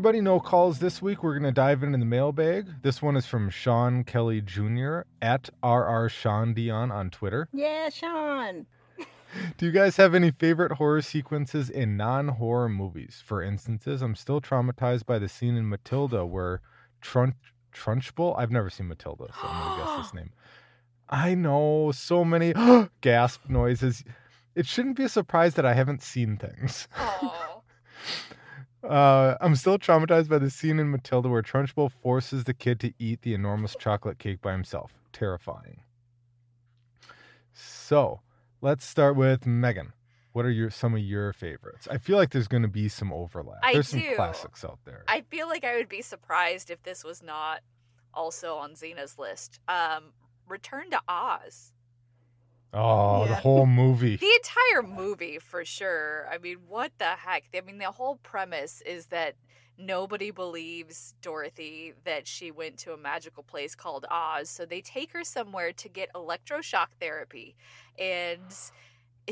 Everybody, no calls this week. We're gonna dive into the mailbag. This one is from Sean Kelly Jr. at RR Sean Dion on Twitter. Yeah, Sean. Do you guys have any favorite horror sequences in non-horror movies? For instances, I'm still traumatized by the scene in Matilda where Trunch Trunchbull. I've never seen Matilda, so I'm gonna guess this name. I know so many gasp noises. It shouldn't be a surprise that I haven't seen things. Uh, I'm still traumatized by the scene in Matilda where Trunchbull forces the kid to eat the enormous chocolate cake by himself. Terrifying. So, let's start with Megan. What are your some of your favorites? I feel like there's going to be some overlap. I there's some classics out there. I feel like I would be surprised if this was not also on Zena's list. Um, Return to Oz. Oh, the whole movie. The entire movie, for sure. I mean, what the heck? I mean, the whole premise is that nobody believes Dorothy that she went to a magical place called Oz. So they take her somewhere to get electroshock therapy. And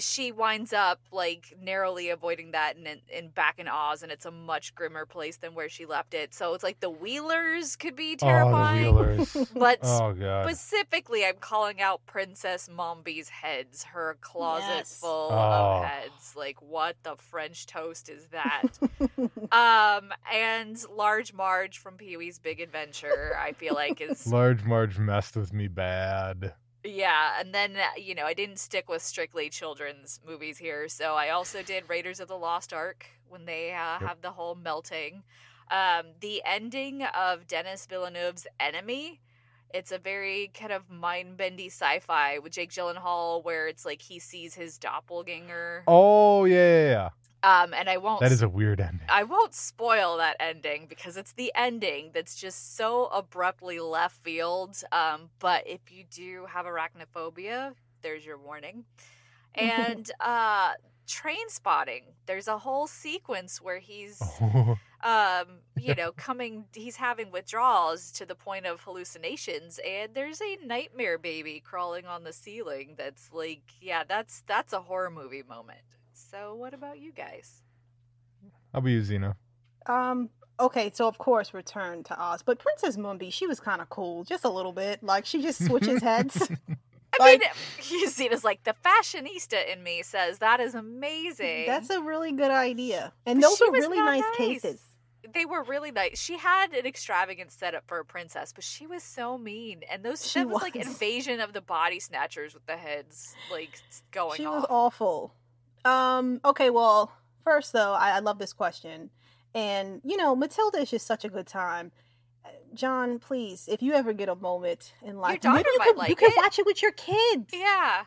she winds up like narrowly avoiding that and in, in back in Oz, and it's a much grimmer place than where she left it. So it's like the Wheelers could be terrifying. Oh, the But oh god. Specifically, I'm calling out Princess Mombi's heads, her closet Yes. full Oh. of heads. Like, what the French toast is that? um, and Large Marge from Pee Wee's Big Adventure, I feel like is Large Marge messed with me bad. Yeah. And then uh, you know, I didn't stick with strictly children's movies here, so I also did Raiders of the Lost Ark when they uh, Yep. have the whole melting. Um, the ending of Denis Villeneuve's Enemy. It's a very kind of mind bendy sci fi with Jake Gyllenhaal where it's like he sees his doppelganger. Oh yeah, yeah, yeah. Um, and I won't That is a weird ending. I won't spoil that ending because it's the ending that's just so abruptly left field. Um, but if you do have arachnophobia, there's your warning. And uh, Trainspotting, there's a whole sequence where he's, um, you know, coming, he's having withdrawals to the point of hallucinations, and there's a nightmare baby crawling on the ceiling. That's like, yeah, that's that's a horror movie moment. So, what about you guys? I'll be you, Zena. um. Okay, so of course, Return to Oz, but Princess Moonbee, she was kind of cool, just a little bit. Like she just switches heads. I Like- mean, you see it like the fashionista in me says that is amazing. That's a really good idea, and But those she are really nice, nice. cases. they were really nice. She had an extravagant setup for a princess, but she was so mean. And those She that was, like invasion of the body snatchers with the heads like going She off. was awful. Um. Okay. Well, first though, I, I love this question, and you know, Matilda is just such a good time. Uh, John, please, if you ever get a moment in life, daughter maybe you might could, you like could it. watch it with your kids. yeah.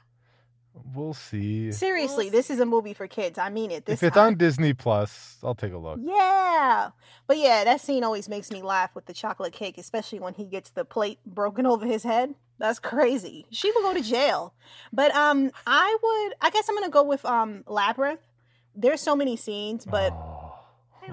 We'll see. Seriously, We'll this is a movie for kids. I mean it. This If it's time. on Disney Plus, I'll take a look. Yeah. But yeah, that scene always makes me laugh with the chocolate cake, especially when he gets the plate broken over his head. That's crazy. She will go to jail. But um I would I guess I'm gonna go with um Labyrinth. There's so many scenes, but Oh.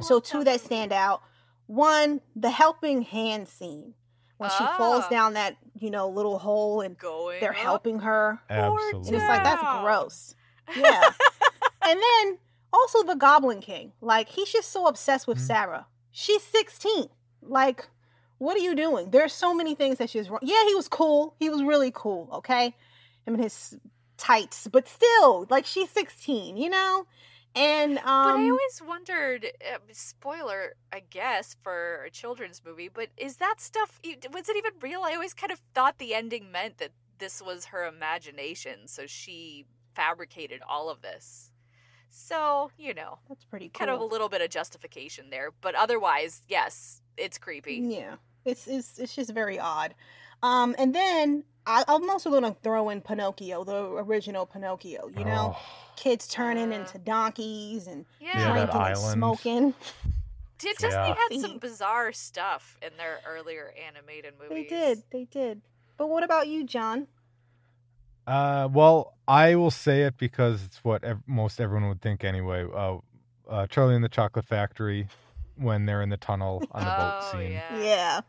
So two that that stand out. One, the helping hand scene. When she falls Ah. down that, you know, little hole and Going they're up. helping her. Absolutely. And it's like that's gross. Yeah. and then also the Goblin King. Like he's just so obsessed with Mhm. Sarah. She's 16. Like, what are you doing? There's so many things that she's wrong. Yeah, he was cool. He was really cool. Okay, him and his tights, but still, like she's 16. You know. And But I um, always wondered, uh, spoiler, I guess, for a children's movie, but is that stuff, was it even real? I always kind of thought the ending meant that this was her imagination, so she fabricated all of this. So, you know, that's pretty cool. kind of a little bit of justification there, but otherwise, yes, it's creepy. Yeah, it's it's it's just very odd. Um, and then I, I'm also going to throw in Pinocchio, the original Pinocchio. You know, Oh. kids turning Uh, into donkeys and Yeah. Yeah, drinking and smoking. Did Disney Yeah. had some bizarre stuff in their earlier animated movies? They did, they did. But what about you, John? Uh, well, I will say it because it's what ev- most everyone would think anyway. Uh, uh, Charlie and the Chocolate Factory, when they're in the tunnel on the boat oh, scene, Yeah. Yeah.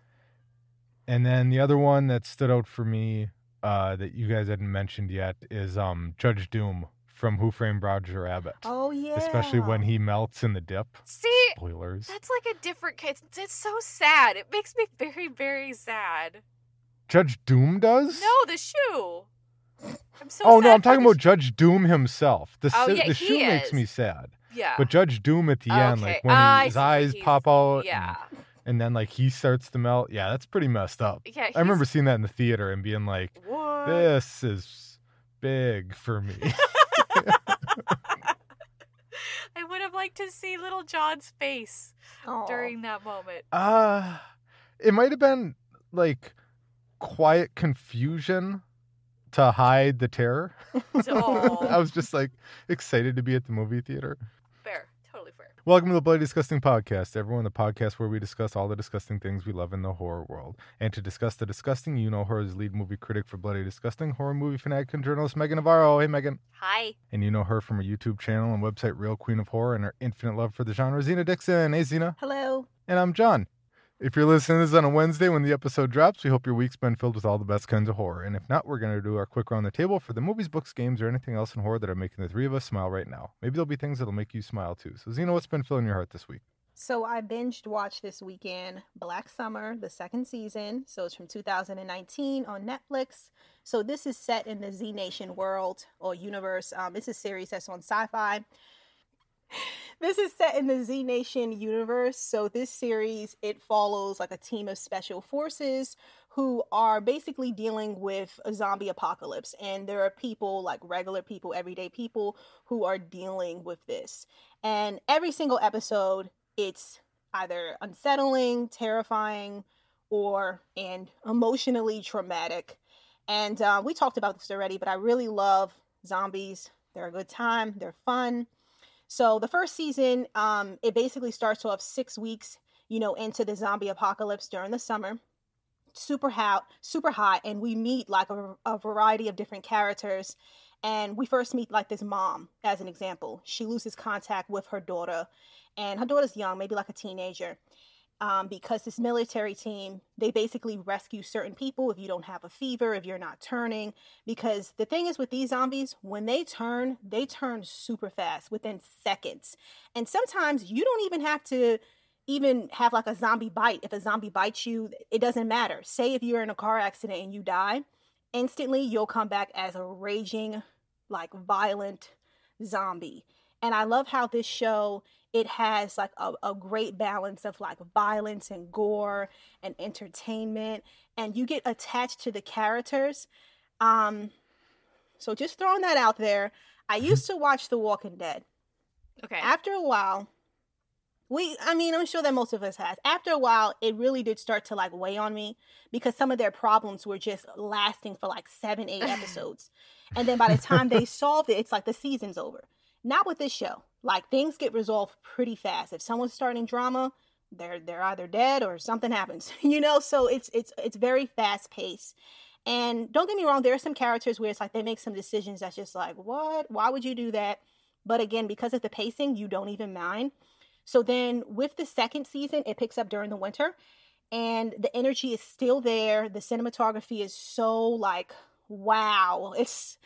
and then the other one that stood out for me, uh, that you guys hadn't mentioned yet, is um Judge Doom from Who Framed Roger Rabbit. Oh yeah. Especially when he melts in the dip. See, Spoilers. That's like a different case. It's so sad. It makes me very, very sad. Judge Doom does? No, the shoe. I'm so oh no, I'm talking the about Judge Doom himself. The Oh, yeah, the he shoe makes me sad. Sh- Yeah. But Judge Doom at the end, like when he- I his eyes He's- pop out, and- yeah. and, then like he starts to melt. Yeah, that's pretty messed up. Yeah. I remember seeing that in the theater and being like, What? "This is big for me." I would have liked to see little John's face Aw. during that moment. Uh it might have been like quiet confusion to hide the terror. Aw. I was just like excited to be at the movie theater. Fair. Totally fair. Welcome to the Bloody Disgusting Podcast, everyone. The podcast where we discuss all the disgusting things we love in the horror world. And to discuss the disgusting, you know her as lead movie critic for Bloody Disgusting, horror movie fanatic and journalist Megan Navarro. Hey, Megan. Hi. And you know her from her YouTube channel and website, Real Queen of Horror, and her infinite love for the genre, Zena Dixon. Hey, Zena. Hello. And I'm John. If you're listening to this on a Wednesday when the episode drops, we hope your week's been filled with all the best kinds of horror. And if not, we're going to do our quick round the table for the movies, books, games, or anything else in horror that are making the three of us smile right now. Maybe there'll be things that'll make you smile too. So, Zena, what's been filling your heart this week? So I binged watched this weekend Black Summer, the second season. So it's from 2019 on Netflix. So this is set in the Z Nation world or universe. Um, it's a series that's on Syfy. This is set in the Z Nation universe. So this series it follows like a team of special forces who are basically dealing with a zombie apocalypse, and there are people like regular people, everyday people who are dealing with this. And every single episode it's either unsettling, terrifying, or and emotionally traumatic. And uh, we talked about this already, but I really love zombies. They're a good time. They're fun. So the first season, um, it basically starts off six weeks, you know, into the zombie apocalypse during the summer. Super hot, super hot, and we meet like a, a variety of different characters. And we first meet like this mom, as an example. She loses contact with her daughter, and her daughter's young, maybe like a teenager. Um, because this military team, they basically rescue certain people if you don't have a fever, if you're not turning. Because the thing is with these zombies, when they turn, they turn super fast within seconds. And sometimes you don't even have to even have like a zombie bite. If a zombie bites you, it doesn't matter. Say if you're in a car accident and you die, instantly you'll come back as a raging, like violent zombie. And I love how this show it has like a, a great balance of like violence and gore and entertainment and you get attached to the characters. Um so just throwing that out there i used to watch the walking dead. Okay. after a while we i mean i'm sure that most of us has. After a while it really did start to like weigh on me because some of their problems were just lasting for like seven eight episodes. And then by the time they solved it it's like the season's over. Not with this show like things get resolved pretty fast. If someone's starting drama they're they're either dead or something happens you know? So it's it's it's very fast paced. And don't get me wrong there are some characters where it's like they make some decisions that's just like what? Why would you do that? But again because of the pacing you don't even mind. So then with the second season it picks up during the winter and the energy is still there. The cinematography is so like wow. It's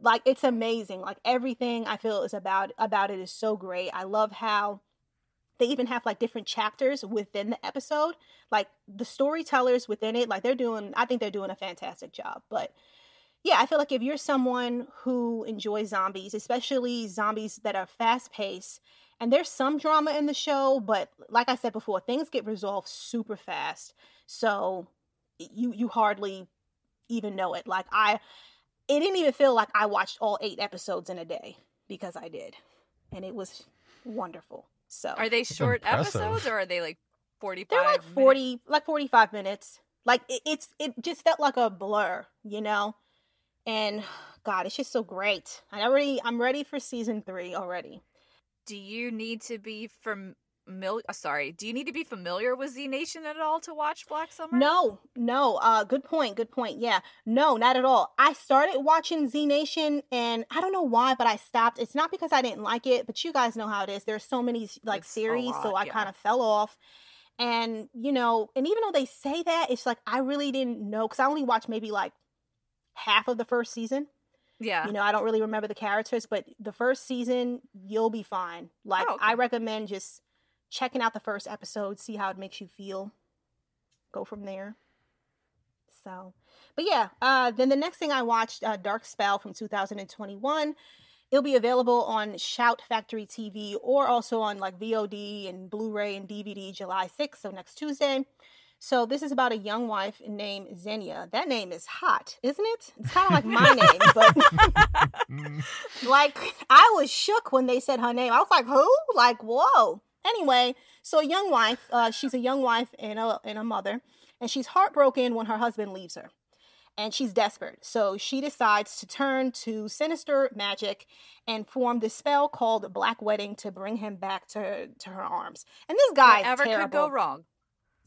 like it's amazing like everything i feel is about about it is so great. I love how they even have like different chapters within the episode. Like the storytellers within it like they're doing i think they're doing a fantastic job but yeah i feel like if you're someone who enjoys zombies especially zombies that are fast paced and there's some drama in the show but like i said before things get resolved super fast so you you hardly even know it. Like i it didn't even feel like I watched all eight episodes in a day because I did. And it was wonderful. So Are they short episodes or are they like 45 they're like minutes? 40 like 45 minutes. Like it, it's it just felt like a blur, you know? And God, it's just so great. I already I'm ready for season three already. Do you need to be familiar? Uh, sorry. Do you need to be familiar with Z Nation at all to watch Black Summer? No, no. Uh, good point. Good point. Yeah, no, not at all. I started watching Z Nation, and I don't know why, but I stopped. It's not because I didn't like it, but you guys know how it is. There's so many like It's series, so I yeah. kind of fell off. And you know, and even though they say that, it's like I really didn't know because I only watched maybe like half of the first season. Yeah. You know, I don't really remember the characters, but the first season, you'll be fine. Like Oh, okay. I recommend just checking out the first episode, see how it makes you feel. Go from there. So, but yeah, uh, then the next thing I watched, uh, Dark Spell from 2021. It'll be available on Shout Factory TV or also on like VOD and Blu-ray and DVD July 6th, so next Tuesday. So this is about a young wife named Xenia. That name is hot, isn't it? It's kind of like my name, but like I was shook when they said her name. I was like, "Who?" Like, "Whoa." Anyway, so a young wife, uh, she's a young wife and a and a mother, and she's heartbroken when her husband leaves her. And she's desperate. So she decides to turn to sinister magic and form this spell called Black Wedding to bring him back to, to her arms. And this guy Whatever is terrible. could go wrong.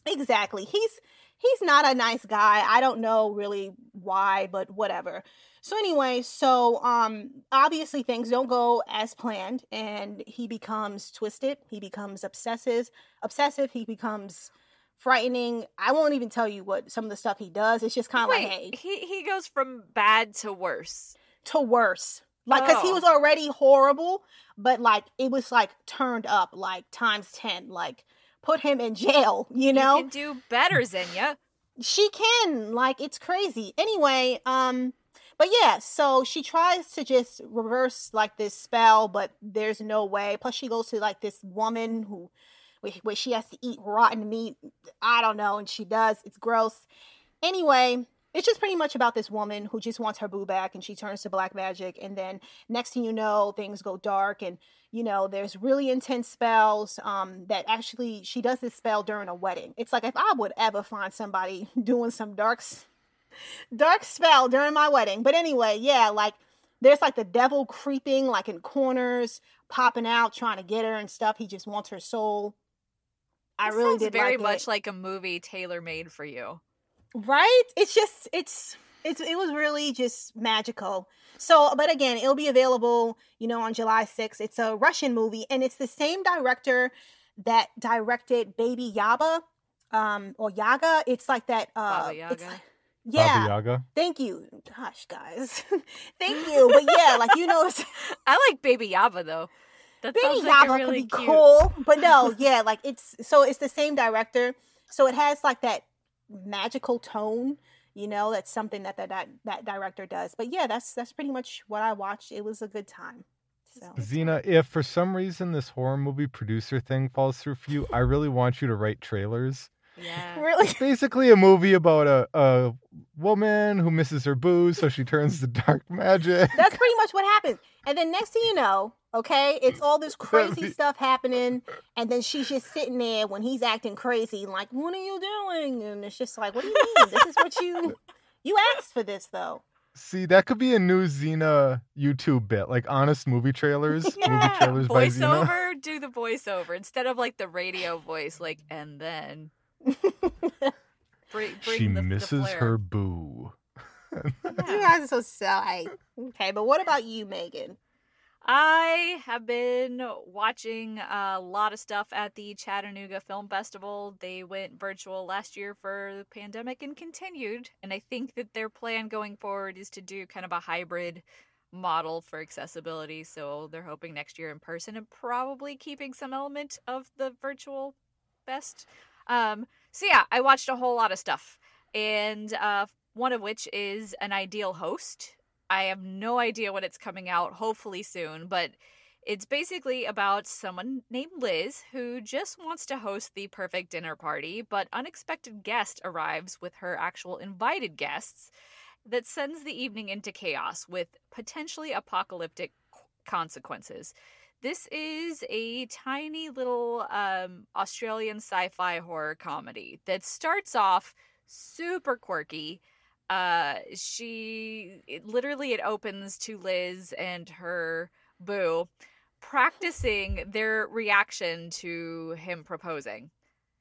Exactly. He's he's not a nice guy. I don't know really why, but whatever. So anyway, so um obviously things don't go as planned and he becomes twisted, he becomes obsessive, obsessive, he becomes frightening. I won't even tell you what some of the stuff he does. It's just kind of like, hey, he he goes from bad to worse. to worse. Like, cause he Oh. was already horrible, but like it was like turned up like times ten. Like, put him in jail. You know, You can do better, Xenia. she can like it's crazy. Anyway um but yeah so she tries to just reverse like this spell but there's no way. Plus she goes to like this woman who where, where she has to eat rotten meat. I don't know and she does. It's gross. Anyway it's just pretty much about this woman who just wants her boo back and she turns to black magic and then next thing you know things go dark and you know there's really intense spells um that actually she does this spell during a wedding it's like if i would ever find somebody doing some dark dark spell during my wedding but anyway yeah like there's like the devil creeping like in corners popping out trying to get her and stuff he just wants her soul i This really did very like much it. like a movie tailor made for you. Right it's just it's it's it was really just magical so but again it'll be available you know on july 6th it's a russian movie and it's the same director that directed baby yaba um or yaga it's like that uh Baba it's Yaga? like- Baba yeah Yaga. thank you gosh guys thank you but yeah like you know I like Baby Yaba though. That Baby sounds like Yaba really could be cute. cool, but no, yeah, like it's so it's the same director, so it has like that magical tone, you know. That's something that that that, that director does. But yeah, that's that's pretty much what I watched. It was a good time. So Zena, if for some reason this horror movie producer thing falls through for you, I really want you to write trailers. Yeah. really, It's basically a movie about a, a woman who misses her booze, so she turns to dark magic. that's pretty much what happens. And then next thing you know, okay, it's all this crazy stuff happening, and then she's just sitting there when he's acting crazy, like, "What are you doing?" And it's just like, "What do you mean? this is what you you asked for this, though." See, that could be a new Zena YouTube bit, like honest movie trailers. Movie Yeah, trailers by Voiceover, do the voiceover instead of like the radio voice, like and then bring, bring She the, the misses flair. her boo. You guys are so silly. Okay, but what about you, Megan? I have been watching a lot of stuff at the Chattanooga Film Festival. They went virtual last year for the pandemic and continued. And I think that their plan going forward is to do kind of a hybrid model for accessibility. So they're hoping next year in person and probably keeping some element of the virtual fest. Um, so yeah, I watched a whole lot of stuff. And uh, one of which is An Ideal Host. I have no idea when it's coming out, hopefully soon, but it's basically about someone named Liz who just wants to host the perfect dinner party, but unexpected guest arrives with her actual invited guests that sends the evening into chaos with potentially apocalyptic consequences. This is a tiny little um, Australian sci fi horror comedy that starts off super quirky uh she it, literally it opens to liz and her boo practicing their reaction to him proposing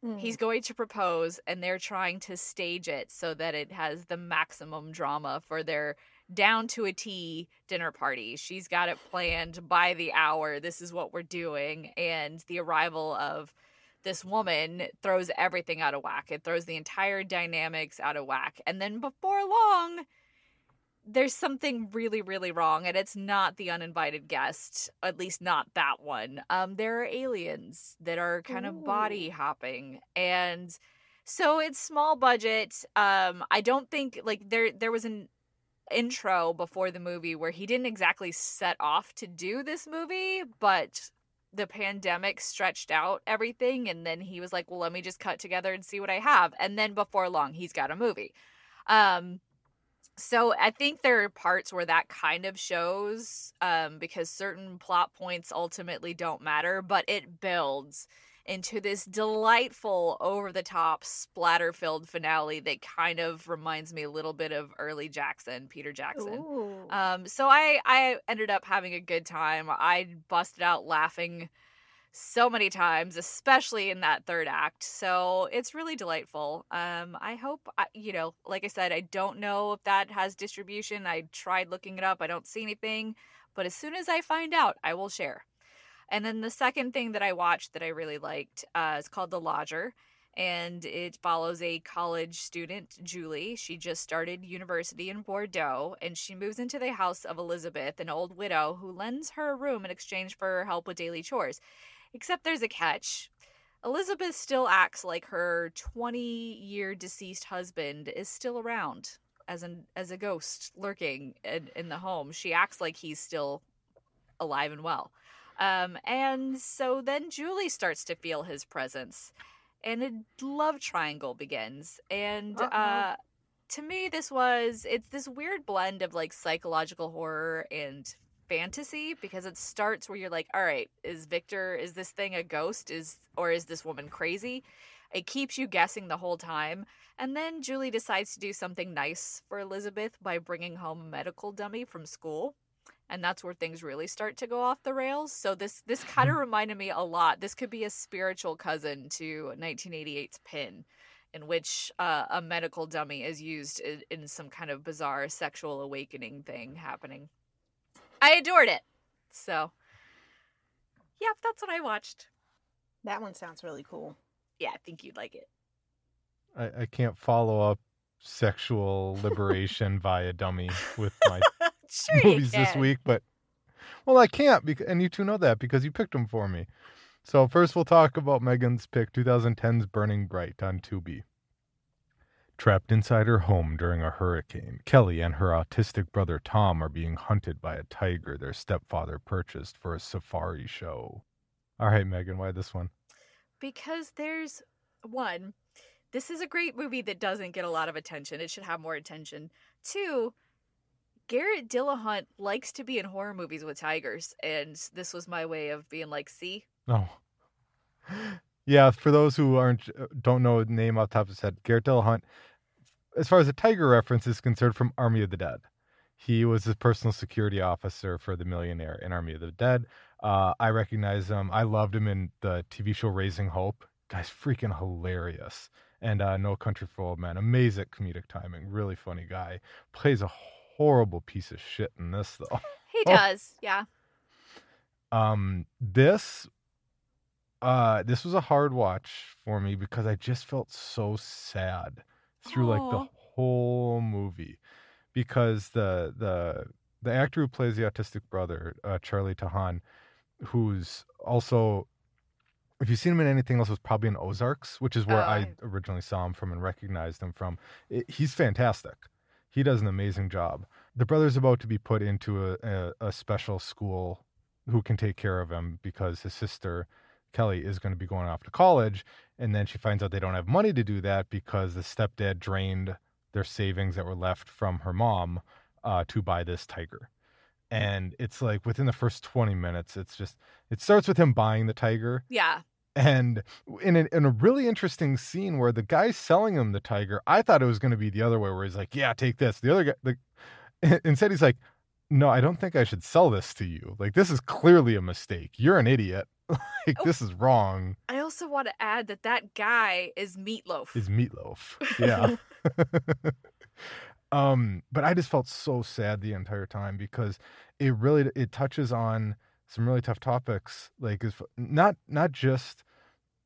Mm. he's going to propose and they're trying to stage it so that it has the maximum drama for their down to a T dinner party. She's got it planned by the hour. This is what we're doing. And the arrival of this woman throws everything out of whack. It throws the entire dynamics out of whack. And then before long, there's something really really wrong and it's not the uninvited guest at least not that one um there are aliens that are kind of body hopping and so it's small budget um i don't think like there there was an intro before the movie where he didn't exactly set off to do this movie but the pandemic stretched out everything and then he was like well let me just cut together and see what i have. And then before long he's got a movie. Um so I think there are parts where that kind of shows um, because certain plot points ultimately don't matter, but it builds into this delightful, over the top, splatter filled finale that kind of reminds me a little bit of early Jackson, Peter Jackson. Um, so I I ended up having a good time. I busted out laughing so many times, especially in that third act. So it's really delightful. Um, I hope I, you know, like I said, I don't know if that has distribution. I tried looking it up. I don't see anything, but as soon as I find out, I will share. And then the second thing that I watched that I really liked uh, is called The Lodger. And it follows a college student, Julie. She just started university in Bordeaux, and she moves into the house of Elizabeth, an old widow who lends her a room in exchange for her help with daily chores. Except there's a catch. Elizabeth still acts like her 20 year deceased husband is still around as an as a ghost lurking in, in the home. She acts like he's still alive and well. Um, and so then Julie starts to feel his presence, and a love triangle begins. And Uh-oh. uh, to me, this was it's this weird blend of like psychological horror and fantasy because it starts where you're like, all right, is Victor is this thing a ghost? Is or is this woman crazy? It keeps you guessing the whole time. And then Julie decides to do something nice for Elizabeth by bringing home a medical dummy from school. And that's where things really start to go off the rails. So this this kind of reminded me a lot. This could be a spiritual cousin to 1988's Pin, in which uh, a medical dummy is used in, in some kind of bizarre sexual awakening thing happening. I adored it. So, yeah, that's what I watched. That one sounds really cool. Yeah, I think you'd like it. I, I can't follow up sexual liberation via dummy with my sure movies this week, but well, I can't because and you two know that because you picked them for me. So first, we'll talk about Megan's pick, 2010's "Burning Bright" on Tubi. Trapped inside her home during a hurricane, Kelly and her autistic brother Tom are being hunted by a tiger their stepfather purchased for a safari show. All right, Megan, why this one? Because there's one, this is a great movie that doesn't get a lot of attention. It should have more attention. Two, Garrett Dillahunt likes to be in horror movies with tigers, and this was my way of being like, see, Oh. Yeah, for those who aren't uh, don't know the name off the top of his head, Garrett Dillahunt, as far as the tiger reference is concerned, from Army of the Dead. He was the personal security officer for the millionaire in Army of the Dead. Uh, I recognize him. I loved him in the TV show Raising Hope. Guy's freaking hilarious. And uh, No Country for Old Men. Amazing comedic timing. Really funny guy. Plays a horrible piece of shit in this, though. he Oh. does, yeah. um this uh this was a hard watch for me because i just felt so sad through like the whole movie because the the the actor who plays the autistic brother uh charlie tahan who's also if you've seen him in anything else, it was probably in Ozarks, which is where Oh, I I- originally saw him from and recognized him from. It, he's fantastic. He does an amazing job. The brother's about to be put into a, a, a special school who can take care of him because his sister Kelly is going to be going off to college, and then she finds out they don't have money to do that because the stepdad drained their savings that were left from her mom uh, to buy this tiger. And it's like within the first 20 minutes, it's just, it starts with him buying the tiger. Yeah. And in a, in a really interesting scene where the guy's selling him the tiger, I thought it was going to be the other way, where he's like, "Yeah, take this." The other guy, the, instead, he's like, "No, I don't think I should sell this to you. Like, this is clearly a mistake. You're an idiot. like, Oh. this is wrong." I also want to add that that guy is Meatloaf. Is meatloaf? Yeah. um, but I just felt so sad the entire time because it really it touches on some really tough topics, like is not not just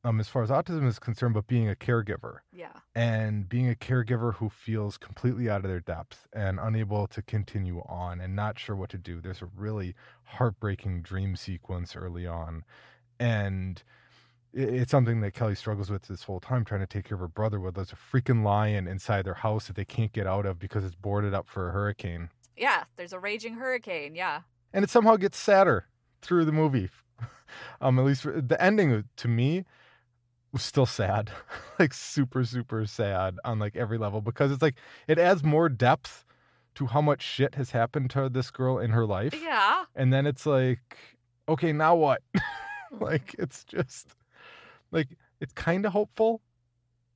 um, as far as autism is concerned, but being a caregiver Yeah. and being a caregiver who feels completely out of their depth and unable to continue on and not sure what to do. There's a really heartbreaking dream sequence early on. And it's something that Kelly struggles with this whole time, trying to take care of her brother, where there's a freaking lion inside their house that they can't get out of because it's boarded up for a hurricane. Yeah. There's a raging hurricane. Yeah. And it somehow gets sadder through the movie. um, at least for, the ending to me was still sad, like super, super sad on like every level because it's like it adds more depth to how much shit has happened to this girl in her life. Yeah. And then it's like, okay, now what? like it's just like it's kind of hopeful,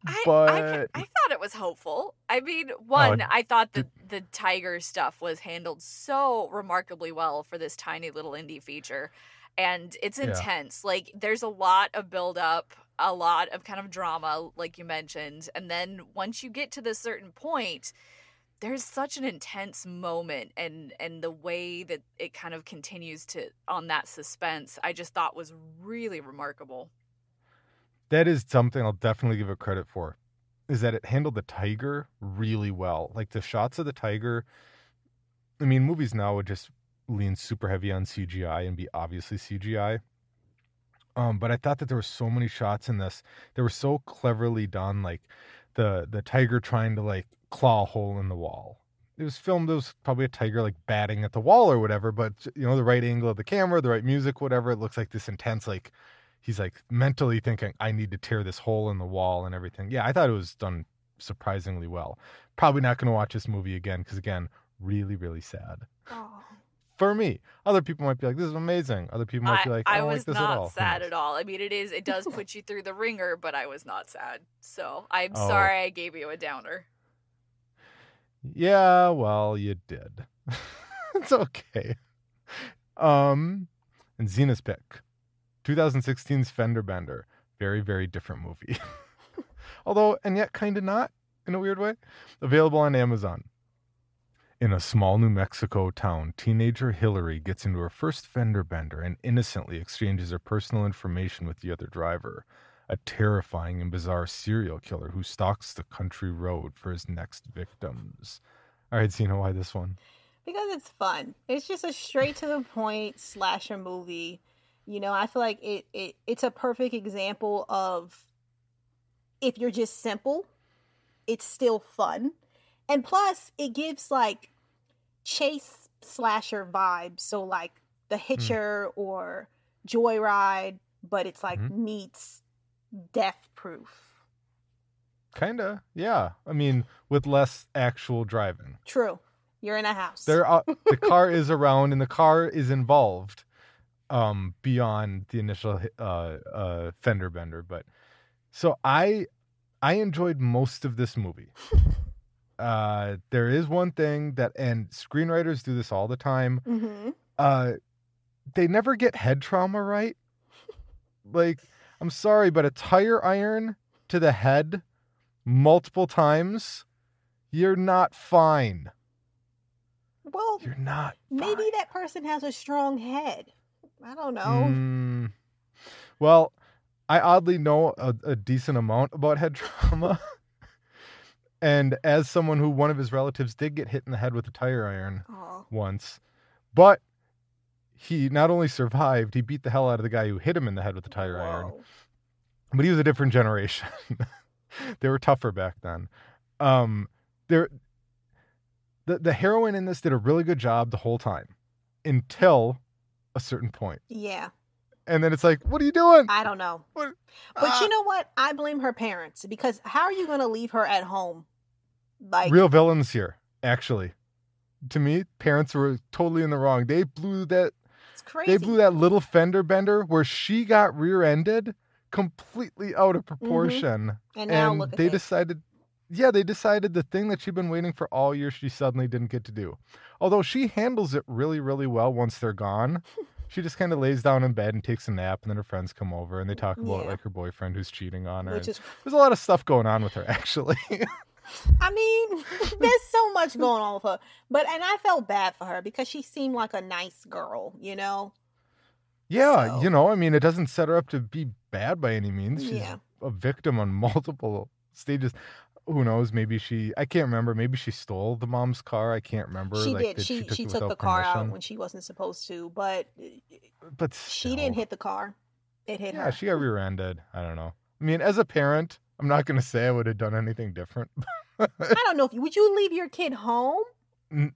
I, but I, I thought it was hopeful. I mean, oh, one, I thought the, did- the tiger stuff was handled so remarkably well for this tiny little indie feature. And it's Yeah. intense. Like, there's a lot of build up, a lot of kind of drama, like you mentioned. And then once you get to this certain point, there's such an intense moment and and the way that it kind of continues to on that suspense i just thought was really remarkable that is something I'll definitely give it credit for. Is that it handled the tiger really well. Like the shots of the tiger. I mean, movies now would just lean super heavy on CGI and be obviously CGI. Um, but I thought that there were so many shots in this. They were so cleverly done. Like the the tiger trying to like claw a hole in the wall. It was filmed. It was probably a tiger like batting at the wall or whatever. But you know, the right angle of the camera, the right music, whatever. It looks like this intense like he's like mentally thinking i need to tear this hole in the wall and everything yeah i thought it was done surprisingly well probably not going to watch this movie again because again really really sad Oh. for me other people might be like this is amazing other people might I, be like i, I don't was like this at not all sad at all. I mean, it is. It does put you through the ringer, but I was not sad. So I'm Oh. sorry I gave you a downer. yeah well you did it's okay um and Zena's pick 2016's fender bender very very different movie although and yet kind of not in a weird way available on amazon in a small new mexico town teenager hillary gets into her first fender bender and innocently exchanges her personal information with the other driver a terrifying and bizarre serial killer who stalks the country road for his next victims all right Zena, why this one because it's fun. It's just a straight to the point slasher movie. You know, I feel like it, it it's a perfect example of if you're just simple, it's still fun. And plus it gives like chase slasher vibes. So like the Hitcher or Joyride, but it's like Mhm. meets Death Proof. Kinda, yeah. I mean, with less actual driving. True. You're in a house. There, are, the car is around, and the car is involved, um, beyond the initial uh, uh, fender bender. But so I, I enjoyed most of this movie. uh, there is one thing that, and screenwriters do this all the time. hmm Uh, they never get head trauma right. Like, I'm sorry, but a tire iron to the head multiple times, you're not fine. Well, You're not. maybe that person has a strong head. I don't know. Mm, well, I oddly know a, a decent amount about head trauma. and as someone who one of his relatives did get hit in the head with a tire iron Oh, once, but he not only survived, he beat the hell out of the guy who hit him in the head with the tire iron. but he was a different generation. they were tougher back then. Um, there, the the heroine in this did a really good job the whole time, until a certain point, Yeah, and then it's like, what are you doing? I don't know. What- But Ah. you know what? I blame her parents because how are you going to leave her at home? Like, real villains here, actually. To me, parents were totally in the wrong. They blew that. it's crazy. They blew that little fender bender where she got rear-ended completely out of proportion. and now and at they this. decided yeah they decided the thing that she'd been waiting for all year she suddenly didn't get to do although she handles it really really well once they're gone she just kind of lays down in bed and takes a nap and then her friends come over and they talk about Yeah. like her boyfriend who's cheating on her Which is, there's a lot of stuff going on with her actually I mean, there's so much going on with her. But, and I felt bad for her because she seemed like a nice girl, you know? Yeah, So- you know, I mean, it doesn't set her up to be bad by any means. She's Yeah. a victim on multiple stages. Who knows? Maybe she, I can't remember. Maybe she stole the mom's car. I can't remember. She like, did. She took she took the without car out when she wasn't supposed to, but uh, But she didn't hit the car. It hit Yeah, her. she got rear-ended. I don't know. I mean, as a parent, I'm not going to say I would have done anything different. I don't know if you would you leave your kid home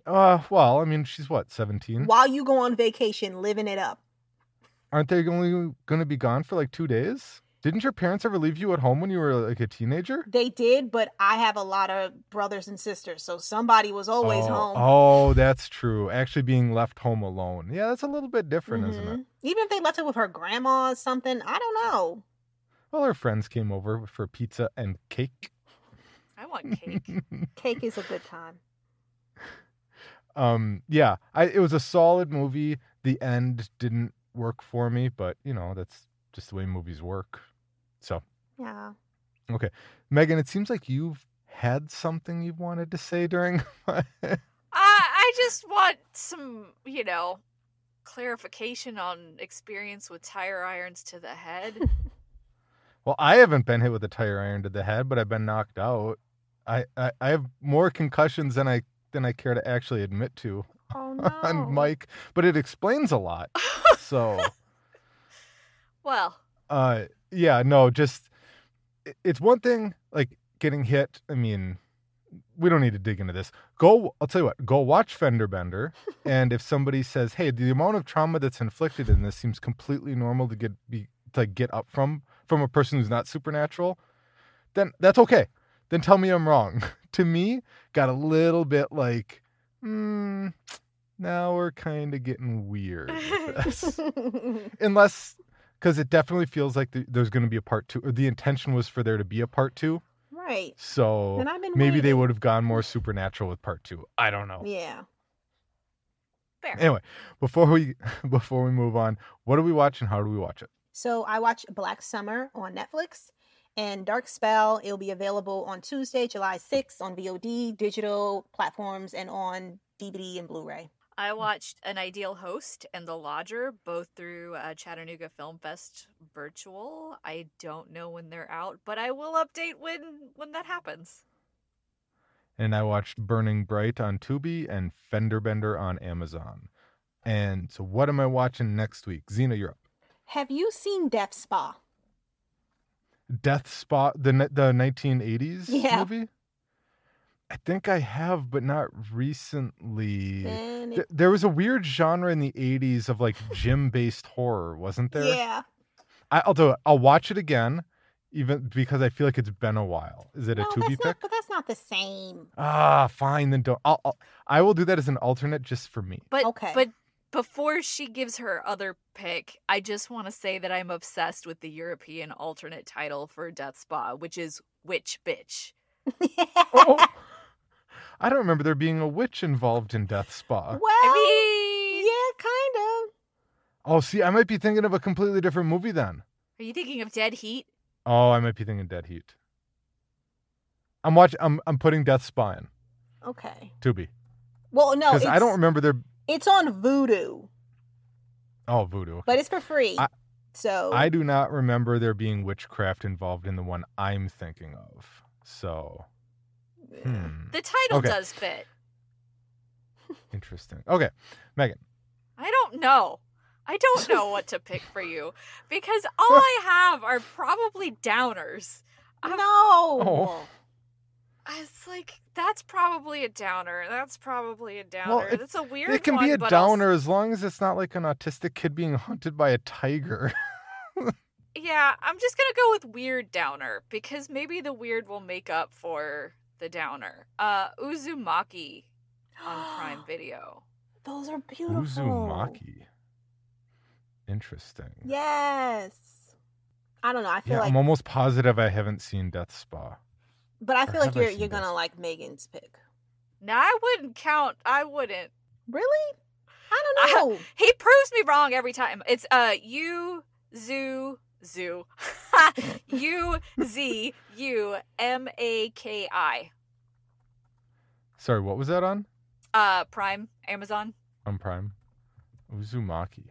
uh, well, I mean, she's what, 17? while you go on vacation, living it up. Aren't they only going to be gone for like two days? Didn't your parents ever leave you at home when you were like a teenager? They did, but I have a lot of brothers and sisters, so somebody was always oh, home. Oh, that's true. Actually, being left home alone. Yeah, that's a little bit different, isn't it? Mhm. Even if they left it with her grandma or something, I don't know. Well, her friends came over for pizza and cake. I want cake. Cake is a good time. um, yeah, I, it was a solid movie. The end didn't work for me, but you know that's just the way movies work. So, Yeah. Okay, Megan, it seems like you've had something you've wanted to say during. my- I I just want some, you know, clarification on experience with tire irons to the head. well, I haven't been hit with a tire iron to the head, but I've been knocked out. I, I, I have more concussions than I than I care to actually admit to Oh no. on Mike, but it explains a lot. So. well, Uh, yeah, no, just it's one thing like getting hit. I mean, we don't need to dig into this. Go, I'll tell you what. Go watch Fender Bender, and if somebody says, "Hey, the amount of trauma that's inflicted in this seems completely normal to get be to get up from from a person who's not supernatural," then that's okay. Then tell me I'm wrong. to me, got a little bit like, hmm, now we're kind of getting weird with this unless because it definitely feels like th- there's going to be a part two or the intention was for there to be a part two right. so maybe they would have gone more supernatural with part two i don't know Yeah. fair. anyway before we before we move on what do we watch and how do we watch it So I watch Black Summer on Netflix and Dark Spell. It'll be available on Tuesday, July 6th on VOD, digital platforms, and on DVD and Blu-ray. I watched An Ideal Host and The Lodger, both through uh, Chattanooga Film Fest virtual. I don't know when they're out, but I will update when when that happens. and i watched burning bright on tubi and fender bender on amazon and so what am i watching next week zena you're up Have you seen Death Spa? death Spa, the the 1980s Yeah. movie i think i have but not recently Then Th- there was a weird genre in the 80s of like gym based horror wasn't there yeah. I, i'll do it i'll watch it again even because i feel like it's been a while is it a No, to be that's not, pick but that's not the same. ah fine then don't I'll, I'll i will do that as an alternate just for me But Okay. but before she gives her other pick, I just want to say that I'm obsessed with the European alternate title for Death Spa, which is Witch Bitch. oh, i don't remember there being a witch involved in death spa well, I mean, yeah, kind of. oh see i might be thinking of a completely different movie then are you thinking of Dead Heat? oh i might be thinking dead heat i'm watching i'm, I'm putting death spa in Okay. to be Well, no, because i don't remember there it's on Vudu, oh Vudu okay. but it's for free. I- so I do not remember there being witchcraft involved in the one I'm thinking of. So, yeah. Hmm, The title Okay. does fit. interesting. Okay, Megan. I don't know. I don't know what to pick for you because all I have are probably downers. I'm- no. Oh. It's like that's probably a downer. That's probably a downer. Well, it- that's a weird It can one, be a but also- downer as long as it's not like an autistic kid being hunted by a tiger. Yeah, I'm just gonna go with weird downer because maybe the weird will make up for the downer. Uh, Uzumaki on Prime Video. Those are beautiful. Uzumaki. Interesting. Yes. I don't know. I feel Yeah, like, I'm almost positive I haven't seen Death Spa. but I or feel like you're you're gonna like Megan's pick. Now I wouldn't count. I wouldn't. Really? I don't know. He proves me wrong every time. It's uh U Zoo Zoo U Z U M A K I. Sorry, what was that on? Uh, Prime Amazon. On Prime. Uzumaki.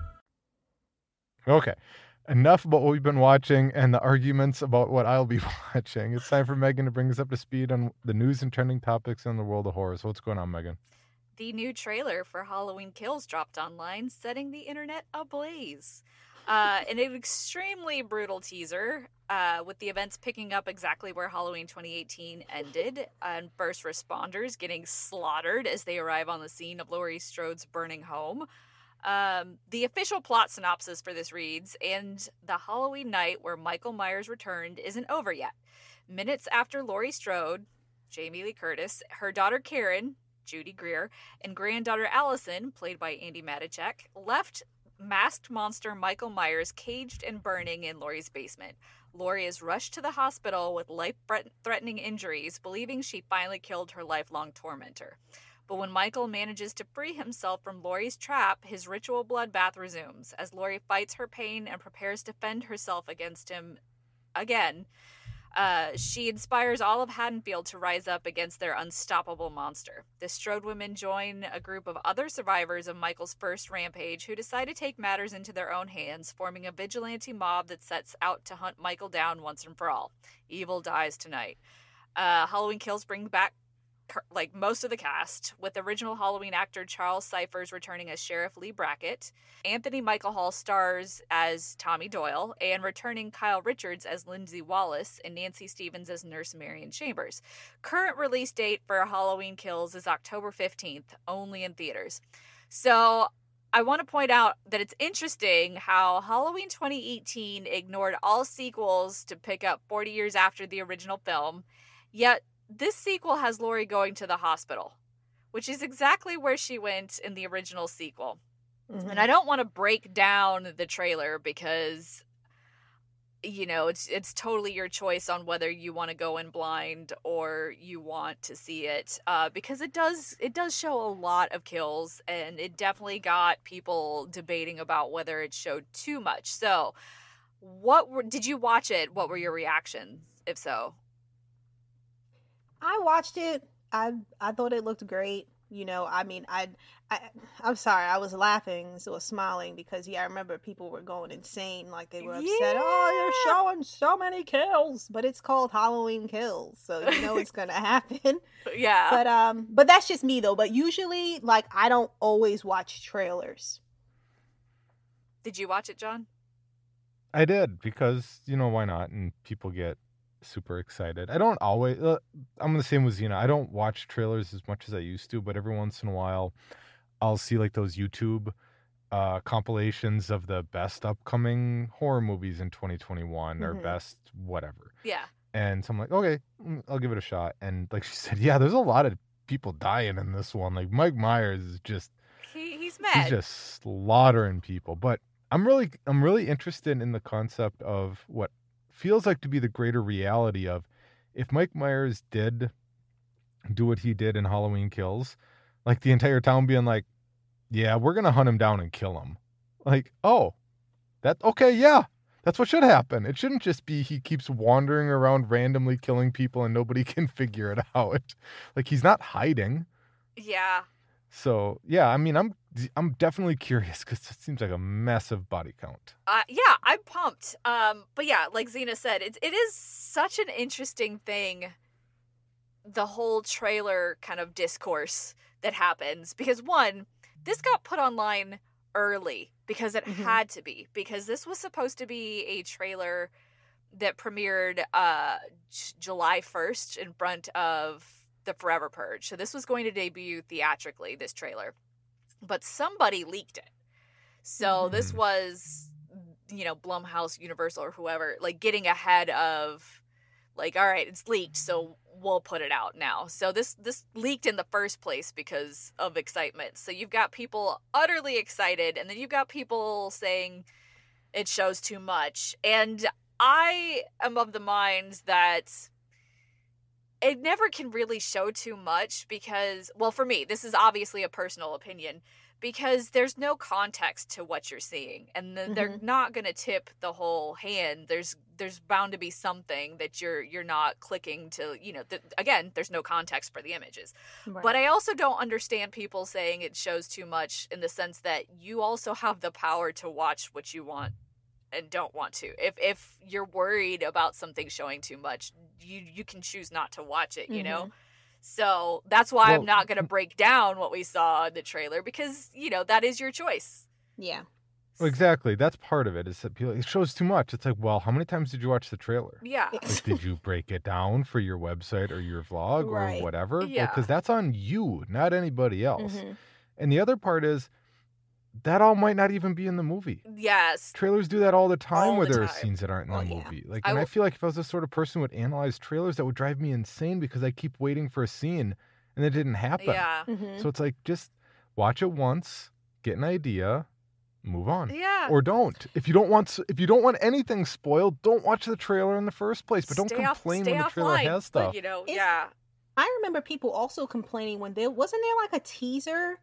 Okay. Enough about what we've been watching and the arguments about what I'll be watching. It's time for Megan to bring us up to speed on the news and trending topics in the world of horror. So what's going on, Megan? The new trailer for Halloween Kills dropped online, setting the internet ablaze. Uh, in an extremely brutal teaser, uh, with the events picking up exactly where Halloween 2018 ended, and first responders getting slaughtered as they arrive on the scene of Laurie Strode's burning home. Um, the official plot synopsis for this reads And the Halloween night where Michael Myers returned isn't over yet. Minutes after Laurie Strode, Jamie Lee Curtis, her daughter Karen, Judy Greer, and granddaughter Allison, played by Andi Matichak, left masked monster Michael Myers caged and burning in Laurie's basement. Laurie is rushed to the hospital with life threatening injuries, believing she finally killed her lifelong tormentor. But when Michael manages to free himself from Laurie's trap, his ritual bloodbath resumes as Laurie fights her pain and prepares to fend herself against him again. Uh, she inspires all of Haddonfield to rise up against their unstoppable monster. The Strode women join a group of other survivors of Michael's first rampage who decide to take matters into their own hands, forming a vigilante mob that sets out to hunt Michael down once and for all. Evil dies tonight. Uh, Halloween Kills bring back like most of the cast, with original Halloween actor Charles Cyphers returning as Sheriff Lee Brackett, Anthony Michael Hall stars as Tommy Doyle, and returning Kyle Richards as Lindsay Wallace and Nancy Stephens as Nurse Marion Chambers. Current release date for Halloween Kills is October 15th, only in theaters. So I want to point out that it's interesting how Halloween 2018 ignored all sequels to pick up 40 years after the original film, yet this sequel has Laurie going to the hospital, which is exactly where she went in the original sequel. Mm-hmm. And I don't want to break down the trailer because you know, it's it's totally your choice on whether you want to go in blind or you want to see it uh, because it does it does show a lot of kills and it definitely got people debating about whether it showed too much. So, what were, did you watch it? What were your reactions if so? I watched it. I I thought it looked great. You know, I mean, I, I, I'm sorry, I was laughing, so I was smiling because yeah, I remember people were going insane, like they were upset. Yeah. Oh, you're showing so many kills, but it's called Halloween Kills, so you know it's gonna happen. Yeah. But um, but that's just me though. But usually, like, I don't always watch trailers. Did you watch it, John? I did because you know why not, and people get super excited. I don't always. Uh, I'm the same with Zena. I don't watch trailers as much as I used to, but every once in a while, I'll see like those YouTube uh, compilations of the best upcoming horror movies in 2021 mm-hmm. or best whatever. Yeah. And so I'm like, okay, mm, I'll give it a shot. And like she said, yeah, there's a lot of people dying in this one. Like Mike Myers is just he, he's mad. He's just slaughtering people. But I'm really I'm really interested in the concept of what feels like to be the greater reality of if Mike Myers did do what he did in Halloween Kills, like the entire town being like, yeah, we're going to hunt him down and kill him. Like, oh, that, okay, yeah, that's what should happen. It shouldn't just be he keeps wandering around randomly killing people and nobody can figure it out. Like, he's not hiding. Yeah. So, yeah, I mean, I'm I'm definitely curious because it seems like a massive body count. Uh, yeah, I'm pumped. Um, but yeah, like Zena said, it it is such an interesting thing. The whole trailer kind of discourse that happens because one, this got put online early because it mm-hmm. had to be because this was supposed to be a trailer that premiered uh J- July 1st in front of the Forever Purge. So this was going to debut theatrically this trailer but somebody leaked it. So mm-hmm. this was, you know, Blumhouse, Universal, or whoever, like getting ahead of, like, all right, it's leaked, so we'll put it out now. So this this leaked in the first place because of excitement. So you've got people utterly excited, and then you've got people saying, it shows too much. And I am of the mind that it never can really show too much because, well, for me, this is obviously a personal opinion because there's no context to what you're seeing and the, they're mm-hmm. not going to tip the whole hand. There's there's bound to be something that you're you're not clicking to you know th- again there's no context for the images. Right. but I also don't understand people saying it shows too much in the sense that you also have the power to watch what you want and don't want to. If if you're worried about something showing too much, you you can choose not to watch it, you know? So that's why I'm not going to break down what we saw in the trailer because, you know, that is your choice. yeah. Well, exactly. That's part of it. Is that people, it shows too much. It's like, well, how many times did you watch the trailer? Yeah. Like, did you break it down for your website or your vlog Right. or whatever? Yeah. Because that's on you, not anybody else. Mhm. And the other part is that all might not even be in the movie. Yes. Trailers do that all the time All where the there are scenes that aren't in Oh, the yeah. movie. Like, and I will- feel like if I was the sort of person who would analyze trailers, that would drive me insane because I keep waiting for a scene and it didn't happen. Yeah. Mhm. So it's like just watch it once, get an idea, move on. Yeah. Or don't. If you don't want if you don't want anything spoiled, don't watch the trailer in the first place. But don't Stay off- complain stay when the trailer offline, has stuff. But, you know, It's- yeah. I remember people also complaining when there wasn't there like a teaser.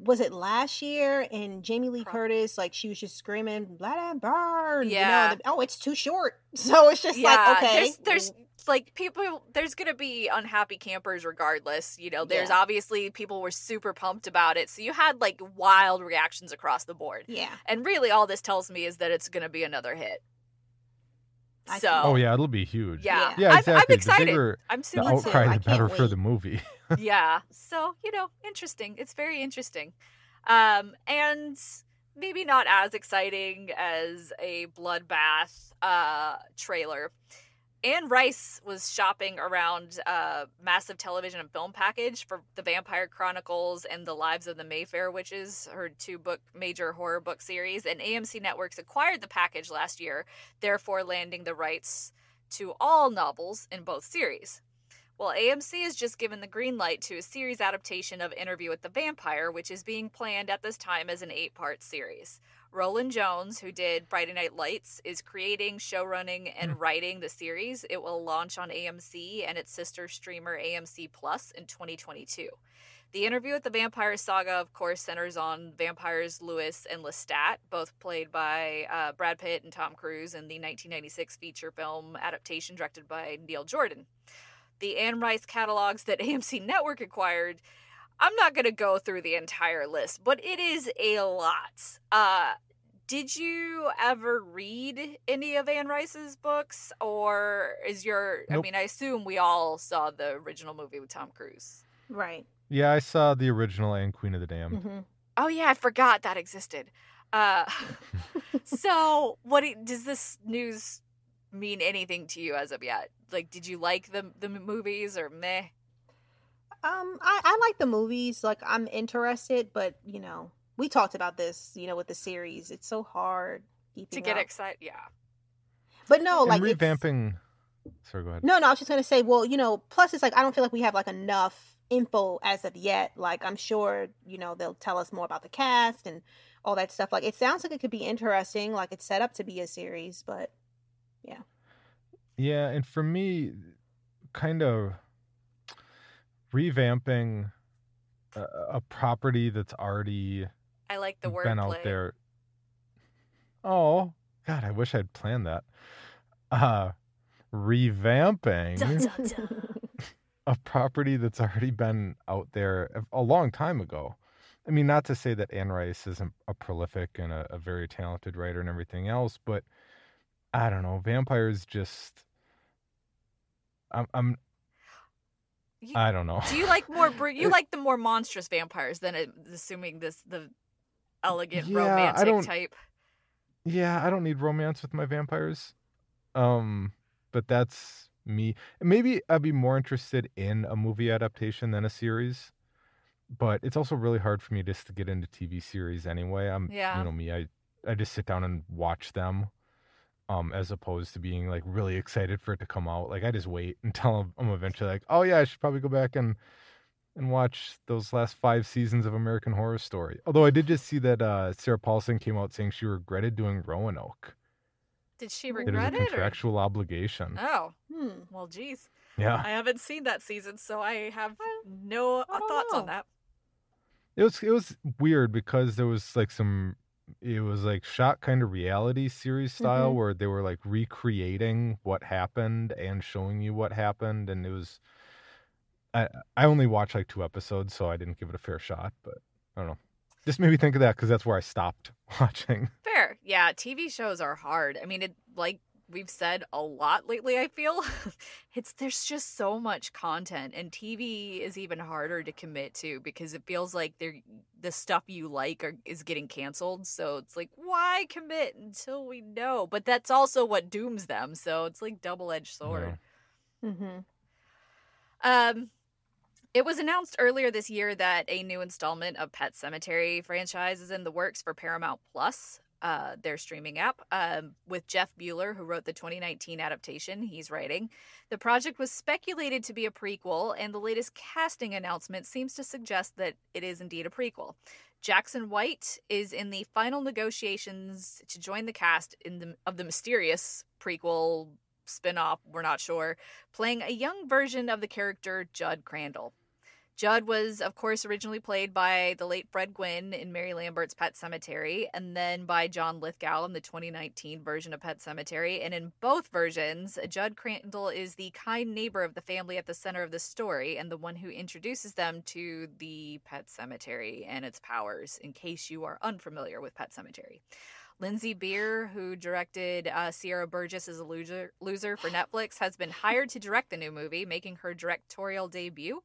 Was it last year? And Jamie Lee Prob- Curtis, like she was just screaming, "Let it burn!" You Yeah. know, the- oh, it's too short. So it's just yeah, like, okay, there's there's like people there's gonna be unhappy campers regardless. You know, there's Yeah. obviously people were super pumped about it. So you had like wild reactions across the board. yeah. And really all this tells me is that it's gonna be another hit. I So. Oh yeah, it'll be huge. yeah. Yeah. Yeah, I'm- exactly. I'm, The excited. bigger I'm The super Me too. outcry, the can't better for the movie. yeah. So, you know, interesting. It's very interesting. Um, and maybe not as exciting as a bloodbath uh, trailer. Anne Rice was shopping around a massive television and film package for The Vampire Chronicles and The Lives of the Mayfair Witches, her two book major horror book series, and AMC Networks acquired the package last year, therefore landing the rights to all novels in both series. Well, AMC has just given the green light to a series adaptation of Interview with the Vampire, which is being planned at this time as an eight part series. Rolin Jones, who did Friday Night Lights, is creating, showrunning, and writing the series. It will launch on AMC and its sister streamer AMC Plus in 2022. The interview with the Vampire Saga, of course, centers on vampires Louis and Lestat, both played by uh, Brad Pitt and Tom Cruise in the 1996 feature film adaptation directed by Neil Jordan the Anne Rice catalogs that AMC Network acquired, I'm not going to go through the entire list, but it is a lot. Uh, did you ever read any of Anne Rice's books, or is your? I mean, I assume we all saw the original movie with Tom Cruise. Right. yeah, I saw the original and Queen of the Damned. hmm Oh yeah, I forgot that existed. Uh, so, what does this news mean anything to you as of yet? Like, did you like the the movies or meh? Um, I, I like the movies. Like, I'm interested, but you know, we talked about this. You know, with the series, it's so hard To get up. excited, yeah. But no, and like it's- revamping. Sorry, go ahead. No, no, I was just gonna say, well, you know, plus it's like I don't feel like we have like enough info as of yet. Like I'm sure, you know, they'll tell us more about the cast and all that stuff. Like it sounds like it could be interesting, like it's set up to be a series, but yeah. Yeah, and for me, kind of revamping a, a property that's already I like the word been out there. Oh God, I wish I'd planned that. Uh, revamping a property that's already been out there a- a long time ago. I mean, not to say that Anne Rice isn't a prolific and a, a very talented writer and everything else, but I don't know. Vampires just. I'm. I'm You- I don't know. Do you like more? You like the more monstrous vampires than assuming this the elegant Yeah, I romantic don't- type. yeah, I don't need romance with my vampires. Um, but that's me. Maybe I'd be more interested in a movie adaptation than a series. But it's also really hard for me just to get into TV series anyway. I'm Yeah. you know me, I I just sit down and watch them. Um, as opposed to being like really excited for it to come out. Like I just wait until I'm, I'm eventually like, oh yeah, I should probably go back and and watch those last five seasons of American Horror Story. Although I did just see that uh, Sarah Paulson came out saying she regretted doing Roanoke. Did she It a It was a regret it? or- contractual obligation. Oh, Hmm. well, geez. Yeah, I haven't seen that season, so I have no uh, I don't thoughts on that. it was it was weird because there was like some. It was like shot kind of reality series style Mhm. where they were like recreating what happened and showing you what happened, and it was. I I only watched like two episodes, so I didn't give it a fair shot. But I don't know. Just made me think of that because that's where I stopped watching. Fair. Yeah, TV shows are hard. I mean, it like we've said a lot lately, I feel. it's there's just so much content and TV is even harder to commit to because it feels like they're the stuff you like are, is getting canceled. So it's like why commit until we know? But that's also what dooms them. So it's like double-edged sword. Mm-hmm. Um, it was announced earlier this year that a new installment of Pet Sematary franchise is in the works for Paramount Plus, uh, their streaming app, um, with Jeff Buhler, who wrote the 2019 adaptation. He's writing. The project was speculated to be a prequel, and the latest casting announcement seems to suggest that it is indeed a prequel. Jackson White is in the final negotiations to join the cast in the, of the mysterious prequel spin-off, we're not sure, playing a young version of the character Judd Crandall. Judd was, of course, originally played by the late Fred Gwynne in Mary Lambert's Pet Sematary, and then by John Lithgow in the 2019 version of Pet Sematary. And in both versions, Judd Crandall is the kind neighbor of the family at the center of the story and the one who introduces them to the Pet Cemetery and its powers, in case you are unfamiliar with Pet Sematary. Lindsey Beer, who directed uh, Sierra Burgess as a loser, loser for Netflix, has been hired to direct the new movie, making her directorial debut.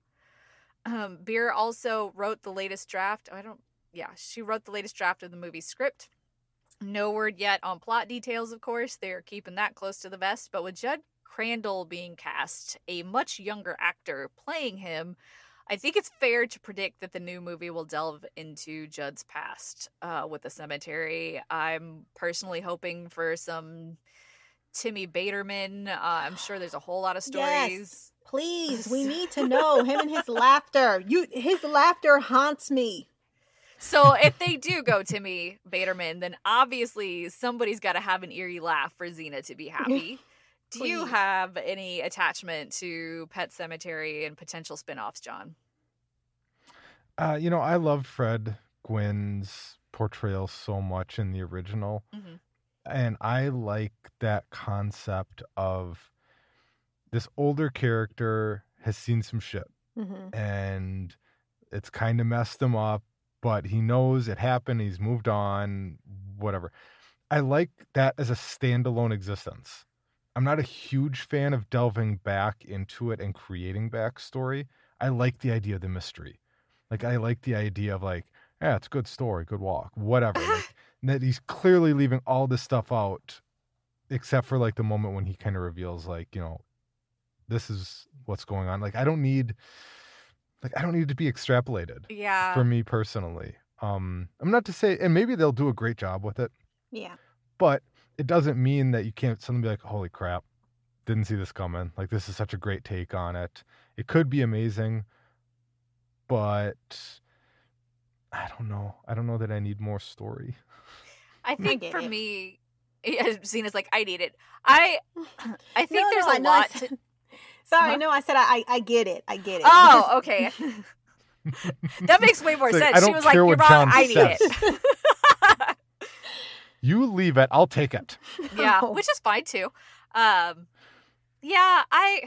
Um, Beer also wrote the latest draft. I don't, yeah, she wrote the latest draft of the movie script. No word yet on plot details, of course. They're keeping that close to the vest. But with Judd Crandall being cast, a much younger actor playing him, I think it's fair to predict that the new movie will delve into Judd's past uh, with the cemetery. I'm personally hoping for some Timmy Baterman. Uh, I'm sure there's a whole lot of stories. Yes. Please, we need to know him and his laughter. You, his laughter haunts me. So if they do go to me, Baterman, then obviously somebody's got to have an eerie laugh for Zena to be happy. Do you have any attachment to Pet Sematary and potential spin-offs, John? Uh, you know, I love Fred Gwynne's portrayal so much in the original. Mhm. And I like that concept of this older character has seen some shit Mm-hmm. and it's kind of messed him up, but he knows it happened. He's moved on, whatever. I like that as a standalone existence. I'm not a huge fan of delving back into it and creating backstory. I like the idea of the mystery. Like, I like the idea of, like, yeah, it's a good story, good walk, whatever. like, that he's clearly leaving all this stuff out, except for, like, the moment when he kind of reveals, like, you know, this is what's going on. Like, I don't need, like, I don't need to be extrapolated Yeah. for me personally. Um, I'm not to say, and maybe they'll do a great job with it, Yeah. but it doesn't mean that you can't suddenly be like, holy crap, didn't see this coming. Like, this is such a great take on it. It could be amazing, but I don't know. I don't know that I need more story. I think get for it. me, yeah, Zena's like, I need it. I I think No, there's no, a I know lot to Sorry, Huh? no, I said I, I, I get it. I get it. Oh, okay. that makes way more It's like, sense. I she don't was like, care You're what wrong, John I need says." it. You leave it, I'll take it. yeah, No. which is fine too. Um, yeah, I,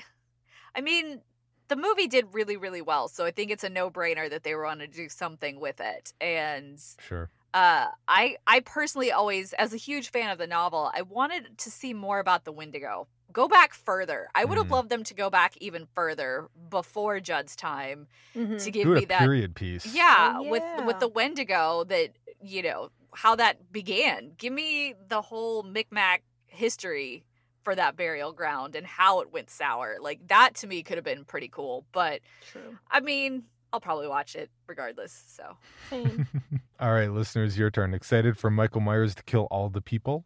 I mean, the movie did really, really well, so I think it's a no-brainer that they were going to do something with it. And Sure. uh, I, I personally always, as a huge fan of the novel, I wanted to see more about the Wendigo. Go back further. I would have Mm. loved them to go back even further before Judd's time Mhm. to give Do me a that period piece. yeah, Oh, with yeah. with the Wendigo that you know how that began. Give me the whole Micmac history for that burial ground and how it went sour. Like that to me could have been pretty cool. But True. I mean, I'll probably watch it regardless. So Same. All right, listeners, your turn. Excited for Michael Myers to kill all the people?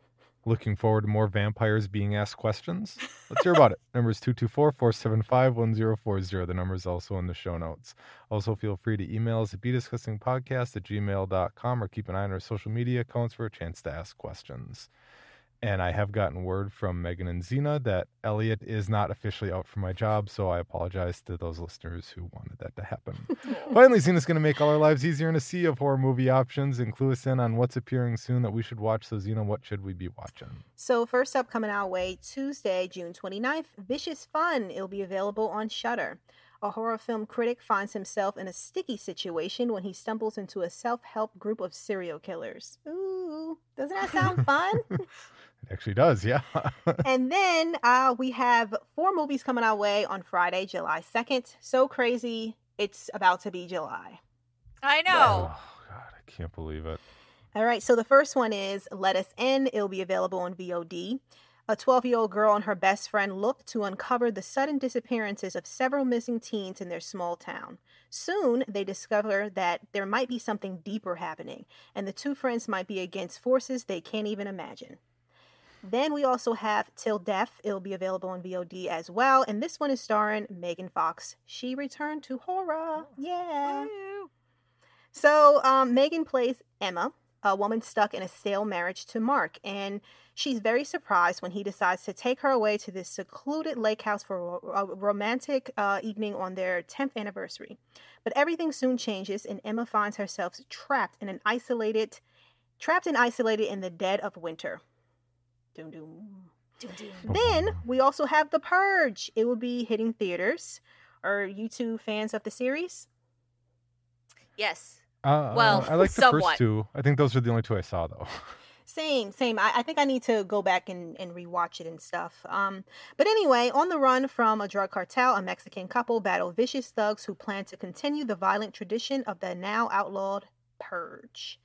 Looking forward to more vampires being asked questions? Let's hear about it. Number is 224 475 1040. The number is also in the show notes. Also, feel free to email us at bdisgustingpodcast at gmail.com or keep an eye on our social media accounts for a chance to ask questions. And I have gotten word from Megan and Zena that Elliot is not officially out for my job, so I apologize to those listeners who wanted that to happen. Finally, Zena's going to make all our lives easier in a sea of horror movie options and clue us in on what's appearing soon that we should watch. So, Zena, what should we be watching? So first up coming our way Tuesday, June 29th, Vicious Fun. It'll be available on Shudder. A horror film critic finds himself in a sticky situation when he stumbles into a self-help group of serial killers. Ooh, doesn't that sound fun? It actually does, yeah. and then uh, we have four movies coming our way on Friday, July 2nd. So crazy, it's about to be July. I know. oh, God, I can't believe it. All right, so the first one is Let Us In. It'll be available on VOD. A 12 year old girl and her best friend look to uncover the sudden disappearances of several missing teens in their small town. Soon, they discover that there might be something deeper happening, and the two friends might be against forces they can't even imagine. Then we also have Till Death. It'll be available on VOD as well. And this one is starring Megan Fox. She returned to horror. Yeah. Woo. So um, Megan plays Emma, a woman stuck in a stale marriage to Mark, and she's very surprised when he decides to take her away to this secluded lake house for a a romantic uh, evening on their 10th anniversary. But everything soon changes, and Emma finds herself trapped in an isolated, trapped and isolated in the dead of winter. Doom doom. Doo doo. Then we also have The Purge. It will be hitting theaters. Are you two fans of the series? Yes. Uh, Well, I like the somewhat. first two. I think those are the only two I saw, though. Same, same. I, I think I need to go back and, and rewatch it and stuff. Um, but anyway, on the run from a drug cartel, a Mexican couple battle vicious thugs who plan to continue the violent tradition of the now outlawed purge.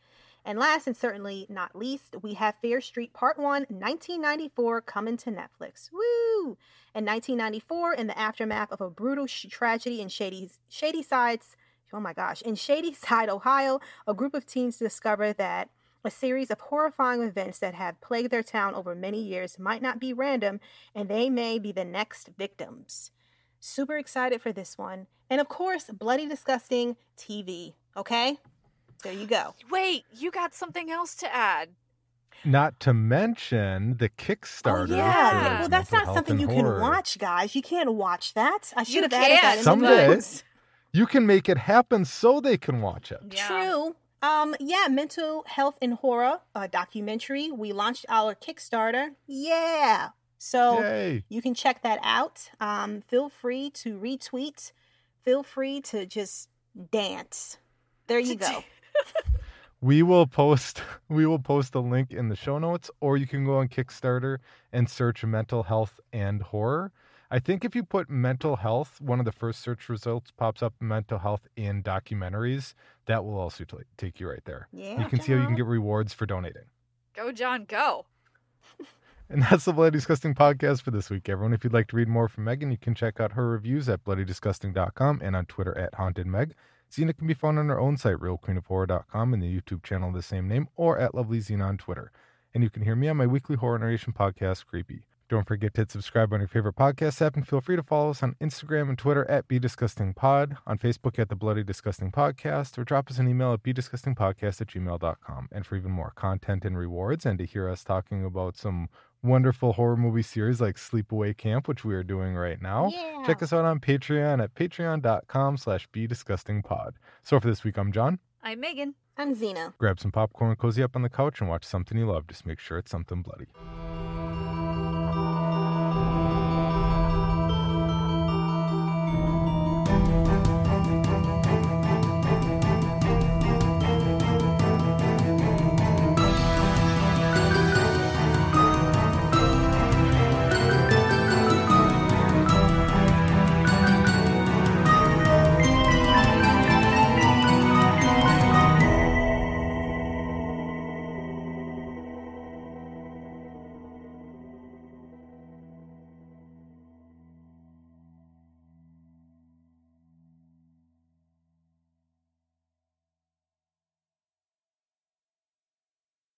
And last and certainly not least, we have Fear Street Part 1, 1994, coming to Netflix. Woo! In 1994, in the aftermath of a brutal sh- tragedy in Shady, Shady Sides, oh my gosh, in Shady Side, Ohio, a group of teens discover that a series of horrifying events that have plagued their town over many years might not be random, and they may be the next victims. Super excited for this one. And of course, Bloody Disgusting TV. Okay? There you go. Wait, you got something else to add. Not to mention the Kickstarter. Oh, yeah. for Well, that's not something and you can watch, guys. You can't watch that. I should You have added that can. in the Someday. You can make it happen so they can watch it. Yeah. True. Um, yeah, mental health and horror uh, documentary. We launched our Kickstarter. Yeah. So Yay. you can check that out. Um, feel free to retweet. Feel free to just dance. There you go. We will post we will post a link in the show notes, or you can go on Kickstarter and search mental health and horror. I think if you put mental health, one of the first search results pops up mental health in documentaries. That will also t- take you right there. Yeah. you can see how you can get rewards for donating. Go, John, go. And that's the Bloody Disgusting podcast for this week, everyone. If you'd like to read more from Megan, you can check out her reviews at bloodydisgusting.com and on Twitter at hauntedmeg. Zena can be found on her own site, realqueenofhorror.com, and the YouTube channel of the same name, or at Lovely Zena on Twitter. And you can hear me on my weekly horror narration podcast, Creepy. Don't forget to hit subscribe on your favorite podcast app, and feel free to follow us on Instagram and Twitter at BDisgustingPod, on Facebook at The Bloody Disgusting Podcast, or drop us an email at BDisgustingPodcast at gmail.com. And for even more content and rewards, and to hear us talking about some wonderful horror movie series like Sleepaway Camp, which we are doing right now, Yeah. check us out on Patreon at patreon.com slash BDisgustingPod. So for this week, I'm John. I'm Megan. I'm Zena. Grab some popcorn, cozy up on the couch, and watch something you love. Just make sure it's something bloody.